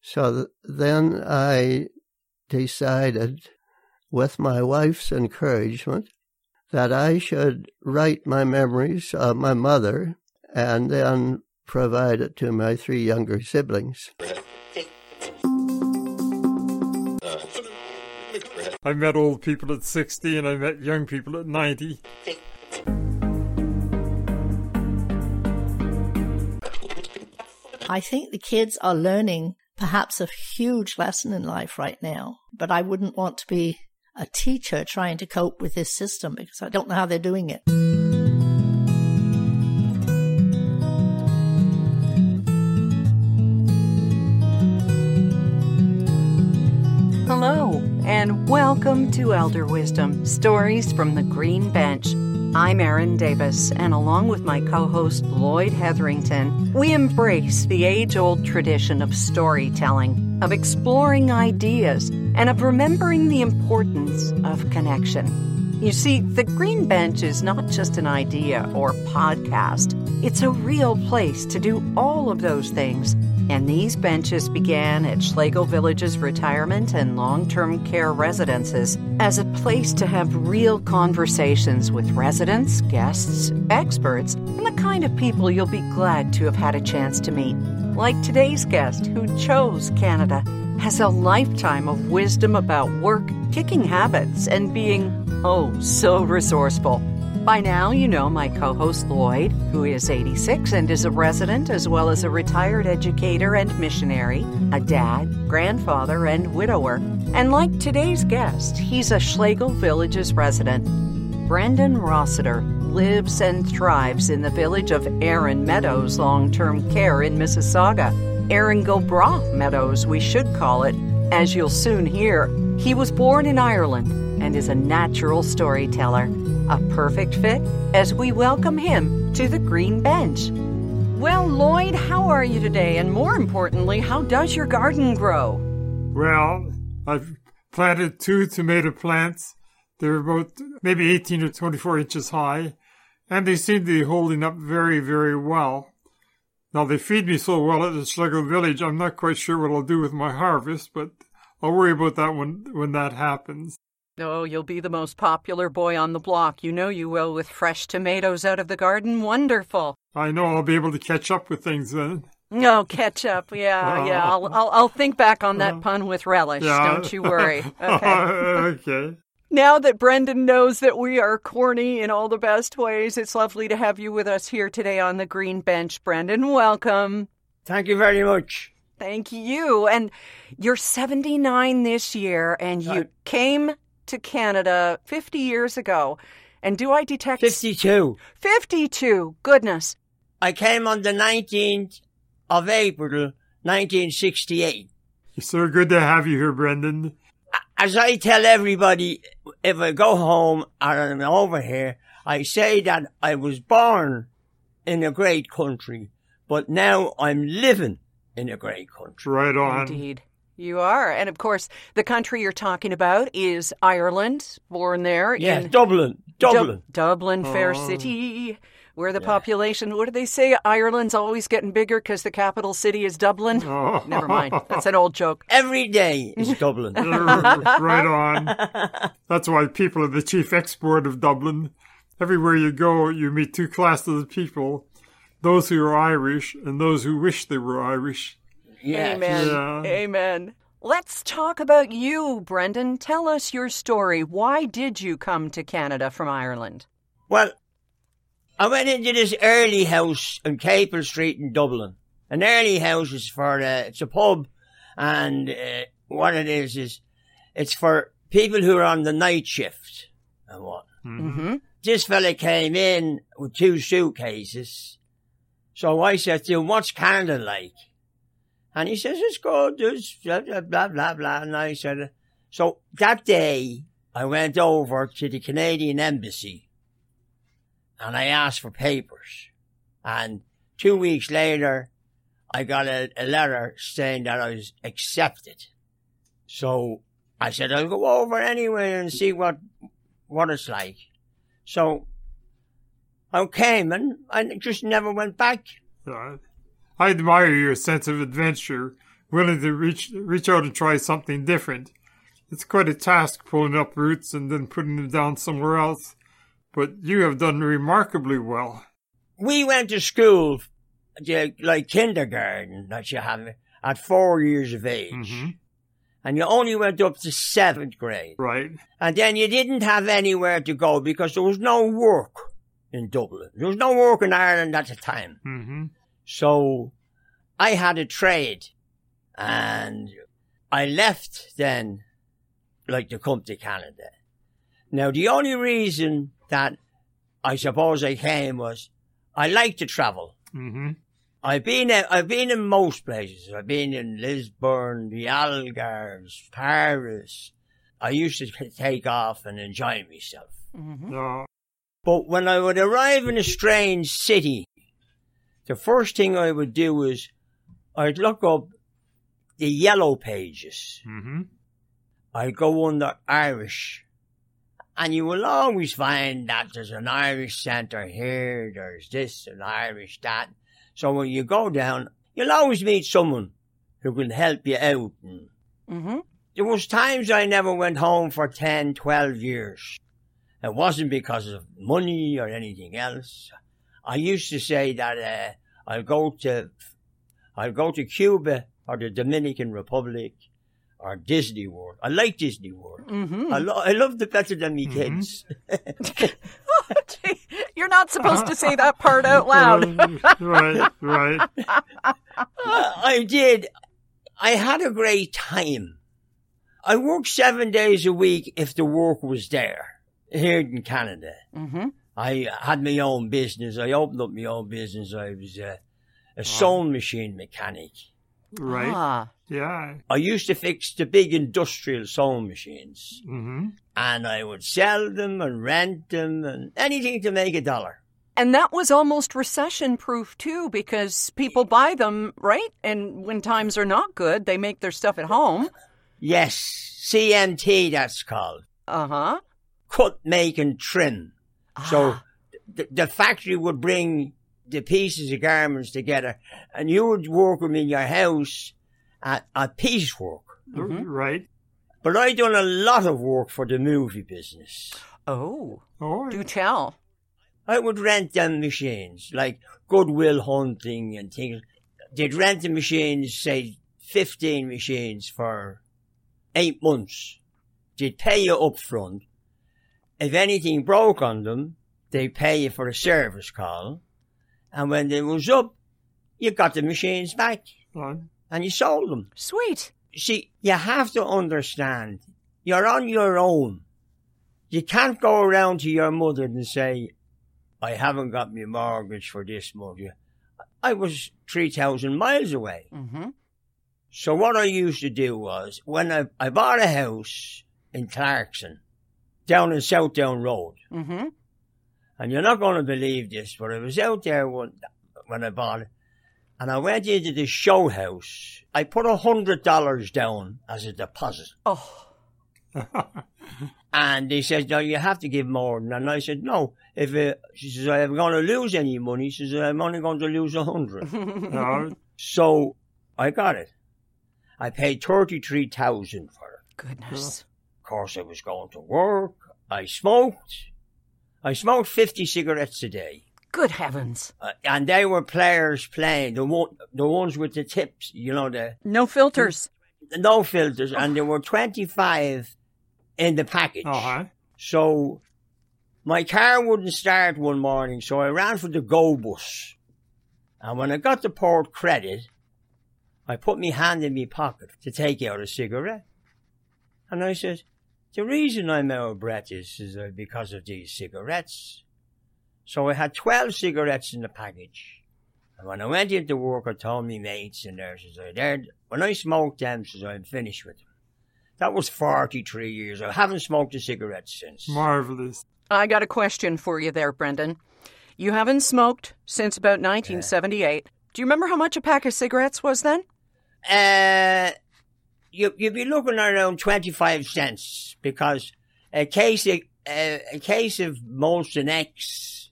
So then I decided, with my wife's encouragement, that I should write my memories of my mother and then provide it to my three younger siblings. I met old people at 60 and I met young people at 90. I think the kids are learning perhaps a huge lesson in life right now, but I wouldn't want to be a teacher trying to cope with this system because I don't know how they're doing it. And welcome to Elder Wisdom Stories from the Green Bench. I'm Erin Davis, and along with my co host Lloyd Hetherington, we embrace the age old tradition of storytelling, of exploring ideas, and of remembering the importance of connection. You see, the Green Bench is not just an idea or podcast, it's a real place to do all of those things. And these benches began at Schlegel Village's retirement and long term care residences as a place to have real conversations with residents, guests, experts, and the kind of people you'll be glad to have had a chance to meet. Like today's guest, who chose Canada, has a lifetime of wisdom about work, kicking habits, and being, oh, so resourceful. By now, you know my co host Lloyd, who is 86 and is a resident as well as a retired educator and missionary, a dad, grandfather, and widower. And like today's guest, he's a Schlegel Village's resident. Brendan Rossiter lives and thrives in the village of Erin Meadows Long Term Care in Mississauga. Erin go Bragh Meadows, we should call it. As you'll soon hear, he was born in Ireland and is a natural storyteller a perfect fit as we welcome him to the green bench. Well, Lloyd, how are you today? And more importantly, how does your garden grow? Well, I've planted two tomato plants. They're about maybe 18 or 24 inches high, and they seem to be holding up very, very well. Now, they feed me so well at the Schlegel Village, I'm not quite sure what I'll do with my harvest, but I'll worry about that when, when that happens. Oh, you'll be the most popular boy on the block. You know you will with fresh tomatoes out of the garden. Wonderful. I know I'll be able to catch up with things then. Oh, catch up. Yeah, yeah. I'll, I'll, I'll think back on that uh, pun with relish. Yeah. Don't you worry. Okay. okay. Now that Brendan knows that we are corny in all the best ways, it's lovely to have you with us here today on the Green Bench. Brendan, welcome. Thank you very much. Thank you. And you're 79 this year, and you Right. came to Canada 50 years ago. And do I detect 52. 52? Goodness. I came on the 19th of April, 1968. It's so good to have you here, Brendan. As I tell everybody, if I go home or I'm over here, I say that I was born in a great country, but now I'm living in a great country. Right on. Indeed. You are. And of course, the country you're talking about is Ireland, born there Yeah, in Dublin, Dub- Dublin. Dublin, fair Oh. city, where the population, what do they say? Ireland's always getting bigger because the capital city is Dublin. Oh. Never mind. That's an old joke. Every day is Dublin. right on. That's why people are the chief export of Dublin. Everywhere you go, you meet two classes of people those who are Irish and those who wish they were Irish. Yes. Amen. Yeah. Amen. Let's talk about you, Brendan. Tell us your story. Why did you come to Canada from Ireland? Well, I went into this early house on Capel Street in Dublin. An early house is for, uh, it's a pub, and uh, what it is is, it's for people who are on the night shift and what. Mm-hmm. This fella came in with two suitcases. So I said to him, what's Canada like? And he says, it's good, there's blah, blah, blah, blah. And I said, so that day, I went over to the Canadian Embassy and I asked for papers. And two weeks later, I got a, a letter saying that I was accepted. So I said, I'll go over anyway and see what, what it's like. So I came and I just never went back. Yeah. I admire your sense of adventure, willing to reach reach out and try something different. It's quite a task pulling up roots and then putting them down somewhere else, but you have done remarkably well. We went to school, like kindergarten, that you have at four years of age. hmm And you only went up to seventh grade. Right. And then you didn't have anywhere to go because there was no work in Dublin. There was no work in Ireland at the time. hmm So I had a trade and I left then, like to come to Canada. Now the only reason that I suppose I came was I like to travel. hmm I've been I've been in most places. I've been in Lisbon, the Algarves, Paris. I used to take off and enjoy myself. Yeah. But when I would arrive in a strange city, the first thing I would do is I'd look up the yellow pages. hmm I'd go under Irish. And you will always find that there's an Irish centre here, there's this, an Irish that. So when you go down, you'll always meet someone who can help you out. Mm-hmm. there was times I never went home for 10, 12 years. It wasn't because of money or anything else. I used to say that uh, I'll go to I'll go to Cuba or the Dominican Republic or Disney World. I like Disney World. Mm-hmm. I, lo- I love the better than me Mhm. kids. You're not supposed to say that part out loud. right, right. I did. I had a great time. I worked seven days a week if the work was there here in Canada. mm-hmm. I had my own business. I opened up my own business. I was a, a sewing machine mechanic. Right. Ah. Yeah. I used to fix the big industrial sewing machines hmm and I would sell them and rent them and anything to make a dollar. And that was almost recession proof too, because people buy them, right? And when times are not good, they make their stuff at home. Yes, CMT that's called. Uh huh. Cut, make and trim. So Ah. the, the factory would bring the pieces of garments together and you would work them in your house at, at piecework. Mhm. Right. But I done a lot of work for the movie business. oh, Oh, do tell. I would rent them machines, like Good Will Hunting and things. They'd rent the machines, say 15 machines for eight months. They'd pay you up front. If anything broke on them, they'd pay you for a service call. And when they was up, you got the machines back right. and you sold them. Sweet. See, you have to understand, you're on your own. You can't go around to your mother and say, I haven't got my mortgage for this month. I was 3,000 miles away. Mm-hmm. So what I used to do was, when I, I bought a house in Clarkson, down in Southdown Road, Mm-hmm. and you're not going to believe this, but I was out there one, when I bought it, and I went into the show house. I put a hundred dollars down as a deposit. Oh. And they said, no, you have to give more. And I said, no. If it, she says, I'm going to lose any money. She says, I'm only going to lose a hundred. No, so I got it. I paid 33000 for it. Goodness. Of course, I was going to work. I smoked. I smoked 50 cigarettes a day. Good heavens. Uh, and they were Player's Plain, the, one, the ones with the tips, you know, the, No filters. the no filters, and there were 25 in the package. uh-huh. So my car wouldn't start one morning, so I ran for the GO bus. And when I got the Port Credit, I put my hand in my pocket to take out a cigarette. And I said, the reason I'm out of breath is, is uh, because of these cigarettes. So I had 12 cigarettes in the package. And when I went into work, I told me mates and there, says, I, there, when I smoked them, says, I'm finished with them. That was 43 years. I haven't smoked a cigarette since. Marvelous. I got a question for you there, Brendan. You haven't smoked since about 1978. Do you remember how much a pack of cigarettes was then? Uh, you, you'd be looking at around 25 cents because a case of, uh, a case of Molson Ex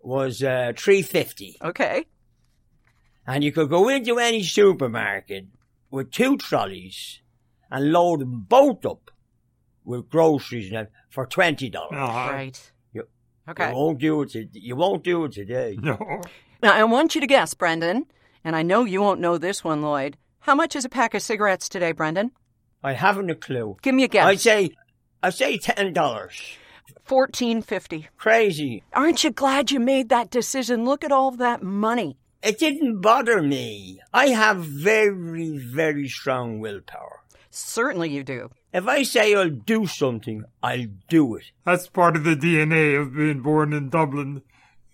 was, uh, 350. Okay. And you could go into any supermarket with two trolleys and load them both up with groceries and for twenty dollars. Uh-huh. Right. Yep. Okay. You won't do it. To, you won't do it today. No. Now, I want you to guess, Brendan, and I know you won't know this one, Lloyd. How much is a pack of cigarettes today, Brendan? I haven't a clue. Give me a guess. I'd say, I'd say ten dollars. Fourteen fifty. Crazy. Aren't you glad you made that decision? Look at all that money. It didn't bother me. I have very, very strong willpower. Certainly you do. If I say I'll do something, I'll do it. That's part of the DNA of being born in Dublin.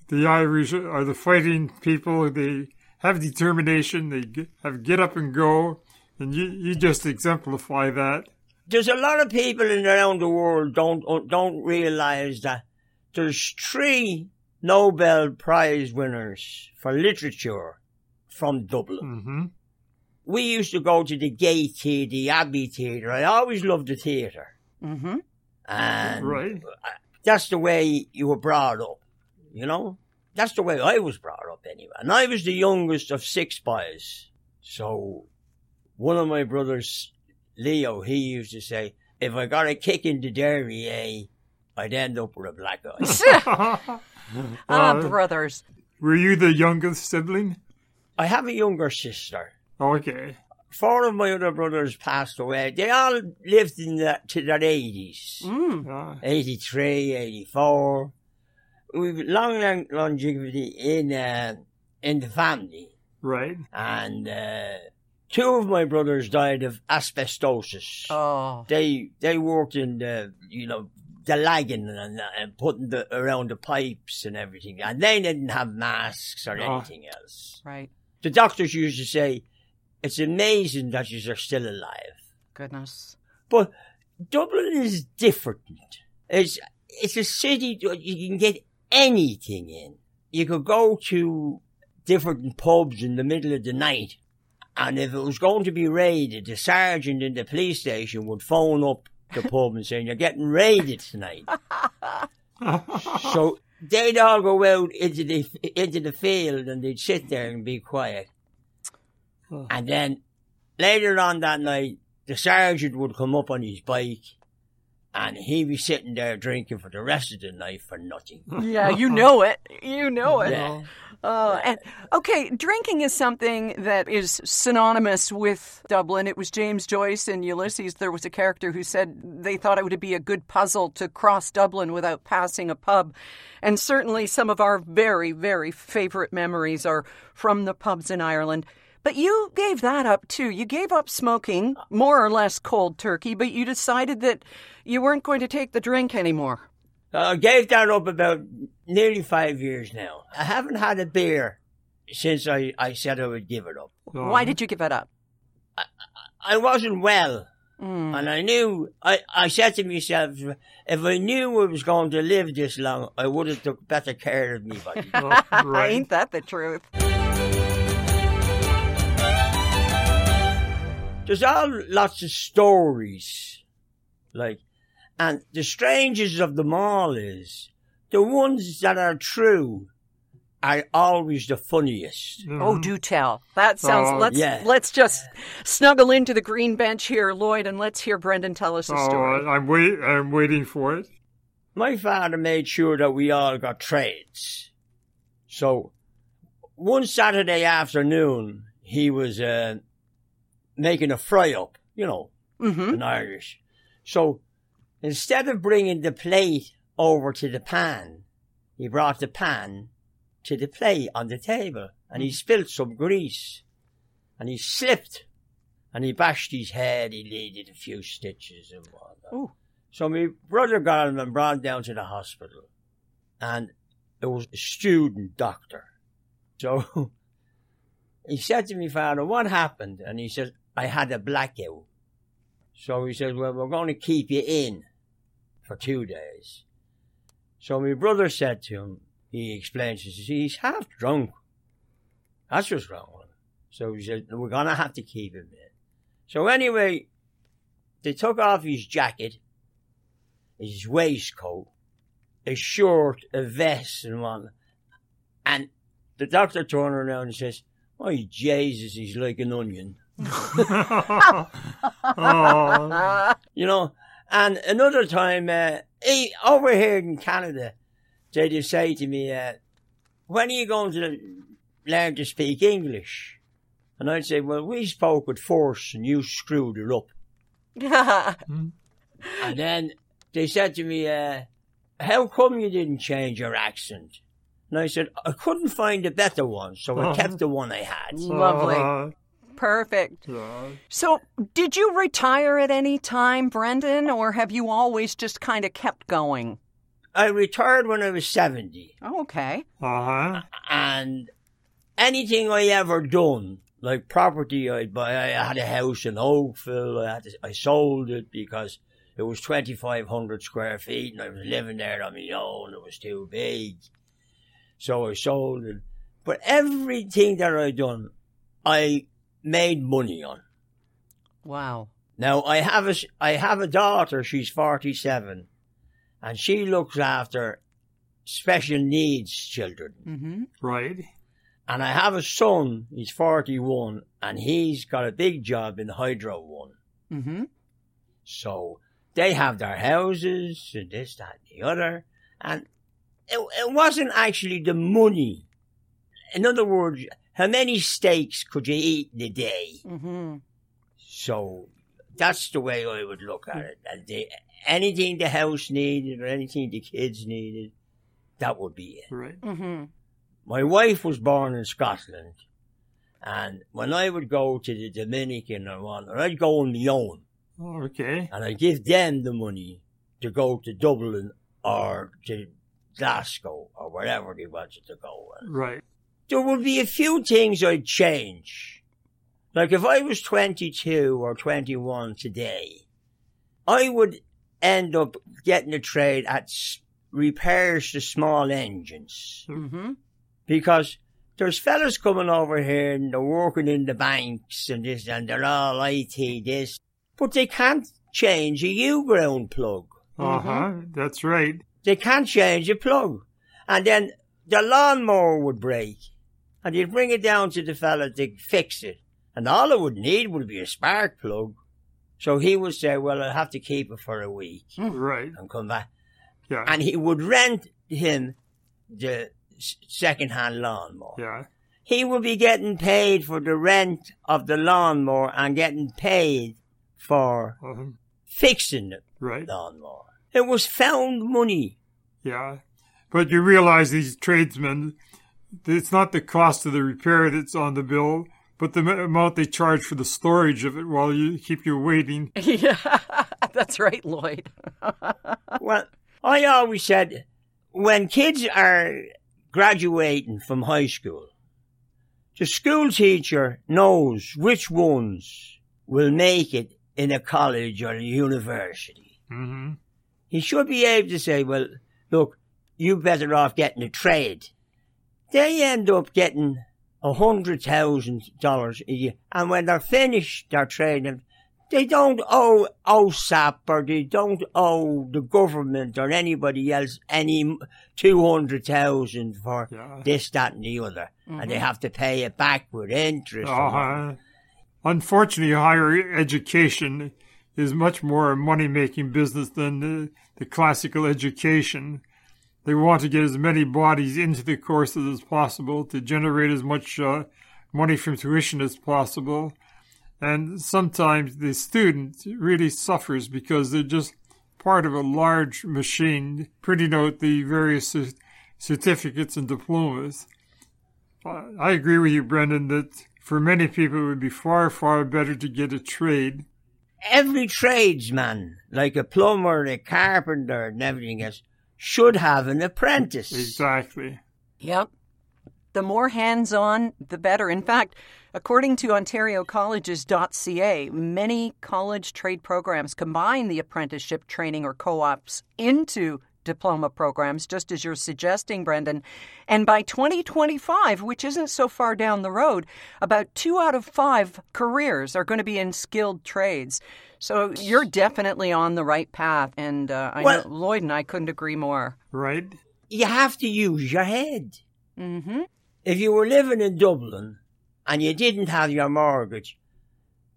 The Irish are the fighting people. They have determination. They get, have get up and go. And you, you just exemplify that. There's a lot of people in around the world don't don't realize that there's three Nobel Prize winners for literature from Dublin. hmm We used to go to the Gay Theatre, the Abbey Theatre. I always loved the theatre. Mm-hmm. And Right. that's the way you were brought up, you know? That's the way I was brought up anyway. And I was the youngest of six boys. So one of my brothers, Leo, he used to say, if I got a kick in the dairy, eh, I'd end up with a black eye. Ah, Uh, brothers. were you the youngest sibling? I have a younger sister. Okay. Four of my other brothers passed away. They all lived in the, to their 80s. Mm. Ah, 83, 84. We've long, long longevity in, uh, in the family. right. And, uh, two of my brothers died of asbestosis. Oh. They, they worked in the, you know, the lagging and, and putting the, around the pipes and everything. And they didn't have masks or Oh. anything else. Right. The doctors used to say, it's amazing that you are still alive. Goodness. But Dublin is different. It's it's a city that you can get anything in. You could go to different pubs in the middle of the night, and if it was going to be raided, the sergeant in the police station would phone up the pub and say, "You're getting raided tonight." so they'd all go out into the into the field and they'd sit there and be quiet. Oh. And then later on that night, the sergeant would come up on his bike and he'd be sitting there drinking for the rest of the night for nothing. Yeah, you know it. You know it. Yeah. Uh, and okay, drinking is something that is synonymous with Dublin. It was James Joyce in Ulysses. There was a character who said they thought it would be a good puzzle to cross Dublin without passing a pub. And certainly some of our very, very favorite memories are from the pubs in Ireland. But you gave that up too. You gave up smoking, more or less cold turkey, but you decided that you weren't going to take the drink anymore. I gave that up about nearly five years now. I haven't had a beer since I, I said I would give it up. Why did you give it up? I wasn't well. Mm. And I knew, I, I said to myself, if I knew I was going to live this long, I would have took better care of me body. Right. Ain't that the truth? There's all lots of stories, like, and the strangest of them all is the ones that are true are always the funniest. Oh, do tell. That sounds. Oh, let's yeah. let's just snuggle into the green bench here, Lloyd, and let's hear Brendan tell us a Oh, story. I'm wait. I'm waiting for it. My father made sure that we all got trades. So, one Saturday afternoon, he was uh, making a fry up, you know, mm-hmm. in Irish. So instead of bringing the plate over to the pan, he brought the pan to the plate on the table and he spilt some grease and he slipped and he bashed his head. He needed a few stitches and whatnot. Ooh. So my brother got him and brought him down to the hospital and it was a student doctor. So he said to me, father, what happened? And he said, I had a blackout. So he says, well, we're going to keep you in for two days. So my brother said to him, he explains, he says, he's half drunk. That's what's wrong with him. So he said, we're going to have to keep him in. So anyway, they took off his jacket, his waistcoat, a shirt, a vest and one. And the doctor turned around and says, Oh, Jesus, he's like an onion. Oh, You know, and another time, uh, eh, over here in Canada, they just say to me, uh, when are you going to learn to speak English? And I'd say, well, we spoke with force and you screwed it up. And then they said to me, uh, how come you didn't change your accent? And I said, I couldn't find a better one, so I kept the one I had. Lovely. Uh, Perfect. yeah. So, did you retire at any time, Brendan, or have you always just kind of kept going? I retired when I was 70. Oh, okay. Uh-huh. and anything I ever done, like property I'd buy, I had a house in Oakville, I, had to, I sold it because it was 2,500 square feet and I was living there on my own, it was too big. So I sold it. But everything that I done, I made money on. Wow. Now I have a I have a daughter, she's 47, and she looks after special needs children. Mm-hmm. Right. And I have a son, he's 41, and he's got a big job in Hydro One. Mm-hmm. So they have their houses and this, that, and the other. And it, it wasn't actually the money. In other words, how many steaks could you eat in a day? Mm-hmm. So that's the way I would look at it. And they, anything the house needed or anything the kids needed, that would be it. Right. Mm-hmm. My wife was born in Scotland, and when I would go to the Dominican or one, I'd go on my own, Okay. and I'd give them the money to go to Dublin or to Glasgow or wherever they wanted to go. Right. There would be a few things I'd change. Like if I was 22 or 21 today, I would end up getting a trade at repairs to small engines Mm-hmm. because there's fellas coming over here and they're working in the banks and this and they're all IT this, but they can't change a U-ground plug. Uh-huh. That's right. They can't change a plug. And then the lawnmower would break and you'd bring it down to the fella to fix it. And all it would need would be a spark plug. So he would say, well, I'll have to keep it for a week Right. and come back. Yeah. And he would rent him the second-hand lawnmower. yeah. he would be getting paid for the rent of the lawnmower and getting paid for Uh-huh. fixing the Right. lawnmower. It was found money. Yeah. But you realize these tradesmen, it's not the cost of the repair that's on the bill, but the amount they charge for the storage of it while you keep you waiting. Yeah, that's right, Lloyd. Well, I always said when kids are graduating from high school, the school teacher knows which ones will make it in a college or a university. hmm He should be able to say, well, look, you're better off getting a trade. They end up getting a hundred thousand dollars a year, and when they're finished their training, they don't owe OSAP or they don't owe the government or anybody else any two hundred thousand for Yeah. this, that, and the other, and they have to pay it back with interest. Uh-huh. Unfortunately, higher education is much more a money-making business than the, the classical education. They want to get as many bodies into the courses as possible to generate as much uh, money from tuition as possible. And sometimes the student really suffers because they're just part of a large machine printing out the various cer- certificates and diplomas. I I agree with you, Brendan, that for many people it would be far, far better to get a trade. every tradesman, like a plumber, a carpenter, and everything else, should have an apprentice. Exactly. Yep. The more hands on, the better. In fact, according to OntarioColleges.ca, many college trade programs combine the apprenticeship training or co ops into diploma programs, just as you're suggesting, Brendan. And by 2025, which isn't so far down the road, about two out of five careers are going to be in skilled trades. So you're definitely on the right path. And uh, I Well- know Lloyd and I couldn't agree more. Right? You have to use your head. Mm hmm. If you were living in Dublin and you didn't have your mortgage,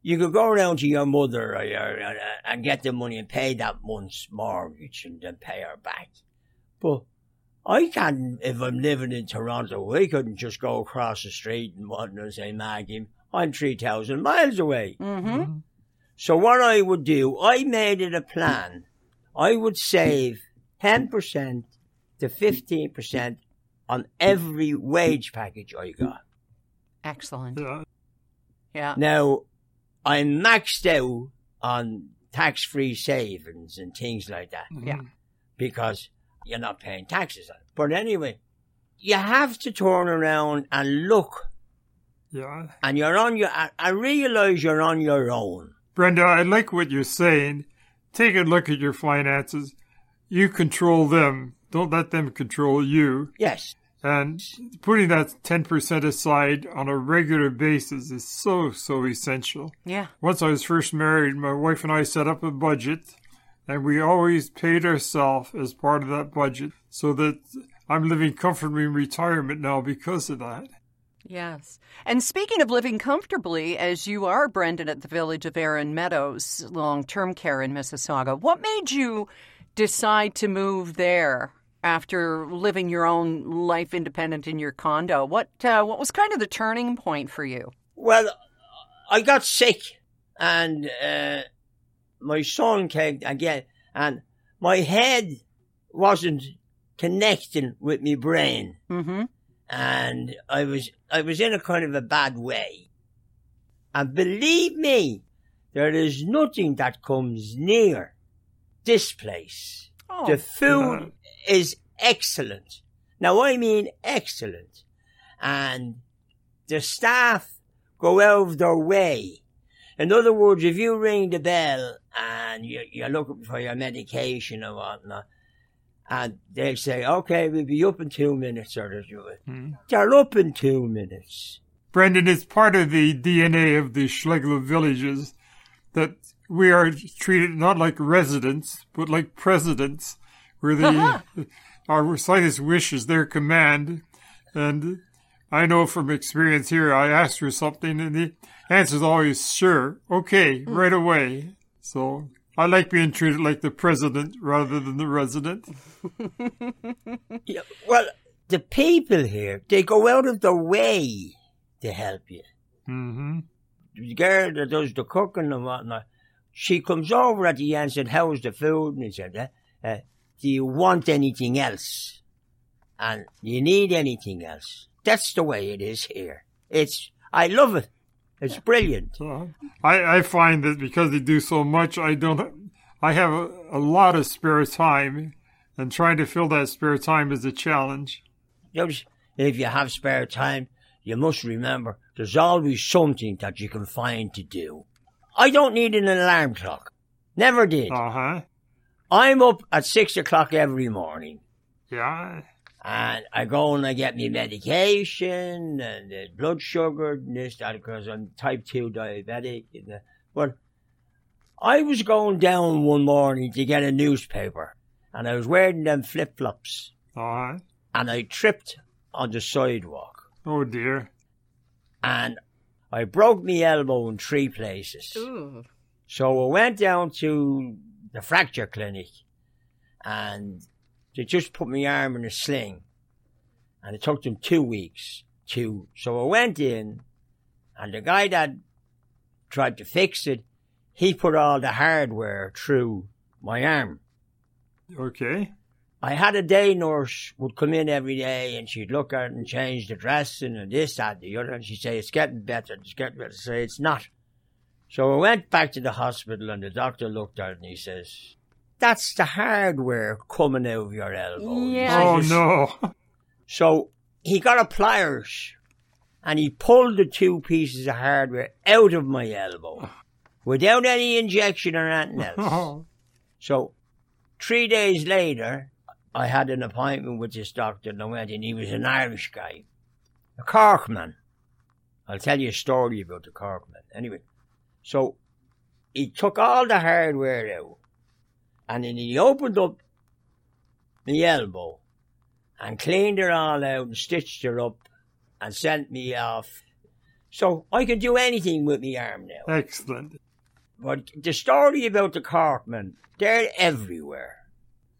you could go around to your mother or your, uh, and get the money and pay that month's mortgage and then pay her back. But I can't, if I'm living in Toronto, I couldn't just go across the street and want to say, Maggie, I'm 3,000 miles away. Mm-hmm. So what I would do, I made it a plan. I would save 10% to 15% on every wage package I got. Excellent. Yeah. Yeah. Now, I'm maxed out on tax-free savings and things like that mm-hmm. Yeah. because you're not paying taxes on it. But anyway, you have to turn around and look Yeah. and you're on your, I, I realize you're on your own. Brenda, I like what you're saying. Take a look at your finances. You control them. Don't let them control you. Yes. And putting that 10% aside on a regular basis is so, so essential. Yeah. Once I was first married, my wife and I set up a budget, and we always paid ourselves as part of that budget so that I'm living comfortably in retirement now because of that. Yes. And speaking of living comfortably, as you are, Brendan, at the village of Erin Meadows, long term care in Mississauga, what made you decide to move there after living your own life independent in your condo? What, uh, what was kind of the turning point for you? Well, I got sick, and uh, my son came again, and my head wasn't connecting with my brain, Mm-hmm. And I was I was in a kind of a bad way. And believe me, there is nothing that comes near this place. Oh, The food is excellent. Now I mean excellent. And the staff go out of their way. In other words, if you ring the bell and you're, you're looking for your medication or whatnot, and they say, okay, we'll be up in two minutes or Hmm. they're up in two minutes. Brendan, it's part of the DNA of the Schlegel villages that we are treated not like residents, but like presidents, where the, our slightest wish is their command. And I know from experience here, I asked for something and the answer is always sure, okay, right away. So I like being treated like the president rather than the resident. Yeah, well, the people here, they go out of their way to help you. hmm the girl that does the cooking and whatnot, she comes over at the end and said, how's the food? And he said, uh, uh, do you want anything else? And you need anything else? That's the way it is here. It's, I love it. It's brilliant. I, I find that because they do so much, I don't. I have a, a lot of spare time, and trying to fill that spare time is a challenge. Just, if you have spare time, you must remember there's always something that you can find to do. I don't need an alarm clock. Never did. Uh huh. I'm up at six o'clock every morning. Yeah. And I go and I get me medication and the blood sugar and this, that, because I'm type 2 diabetic. And the, but I was going down one morning to get a newspaper and I was wearing them flip flops Uh huh. and I tripped on the sidewalk Oh dear. and I broke my elbow in three places. Ooh. So I went down to the fracture clinic and they just put my arm in a sling. And it took them two weeks to, so I went in and the guy that tried to fix it, he put all the hardware through my arm. Okay. I had a day nurse would come in every day and she'd look at it and change the dressing and this, that, the other, and she'd say, it's getting better, it's getting better. I say, it's not. So I went back to the hospital and the doctor looked at it and he says, that's the hardware coming out of your elbow. Yeah. Oh He no. So he got a pliers and he pulled the two pieces of hardware out of my elbow without any injection or anything else. Oh. So three days later, I had an appointment with this doctor and I went and he was an Irish guy, a Cork man. I'll tell you a story about the Cork man. Anyway, so he took all the hardware out and then he opened up my elbow and cleaned her all out and stitched her up and sent me off So I can do anything with my arm now. Excellent. But the story about the Corkmen, they're everywhere.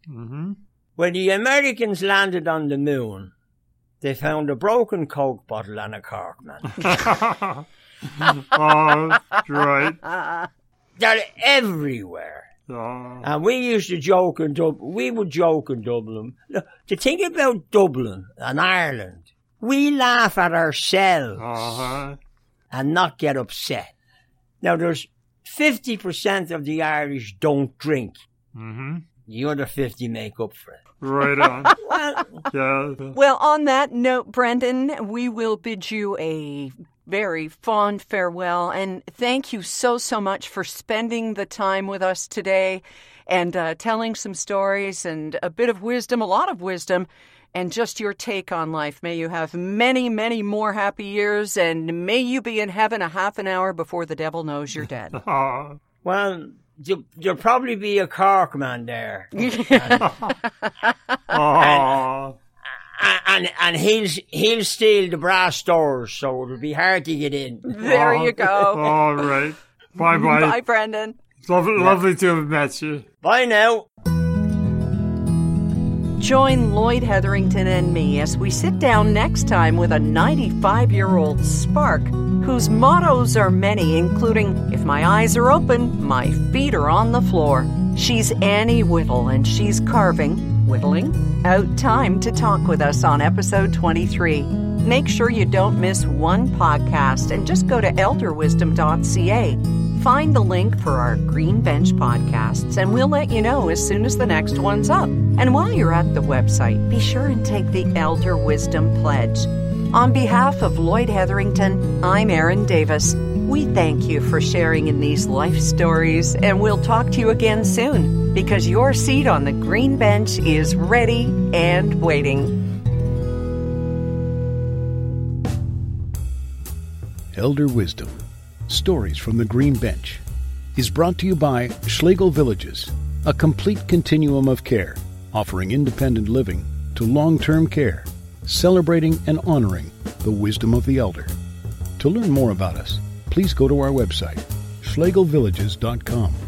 hmm When the Americans landed on the moon, they found a broken Coke bottle and a Corkman. oh, right. They're everywhere. Oh, And we used to joke in Dublin. We would joke in Dublin. Look, the thing about Dublin and Ireland, we laugh at ourselves uh-huh. and not get upset. Now, there's 50% of the Irish don't drink. hmm The other 50 make up for it. Right on. Well, yeah. Well, on that note, Brendan, we will bid you a very fond farewell and thank you so, so much for spending the time with us today and uh, telling some stories and a bit of wisdom, a lot of wisdom, and just your take on life. May you have many, many more happy years and may you be in heaven a half an hour before the devil knows you're dead. Well, there- there'll probably be a Cork man there. oh. A- and and he'll he'll steal the brass doors, so it'll be hard to get in. there you go. All right. Bye bye. Bye, Brendan. Lovely, lovely to have met you. Bye now. Join Lloyd Hetherington and me as we sit down next time with a 95 year old spark whose mottos are many, including If my eyes are open, my feet are on the floor. She's Annie Whittle and she's carving, whittling, out time to talk with us on episode 23. Make sure you don't miss one podcast and just go to elderwisdom.ca. Find the link for our Green Bench podcasts, and we'll let you know as soon as the next one's up. And while you're at the website, be sure and take the Elder Wisdom Pledge. On behalf of Lloyd Hetherington, I'm Erin Davis. We thank you for sharing in these life stories, and we'll talk to you again soon because your seat on the Green Bench is ready and waiting. Elder Wisdom Stories from the Green Bench is brought to you by Schlegel Villages, a complete continuum of care, offering independent living to long term care, celebrating and honoring the wisdom of the elder. To learn more about us, please go to our website, schlegelvillages.com.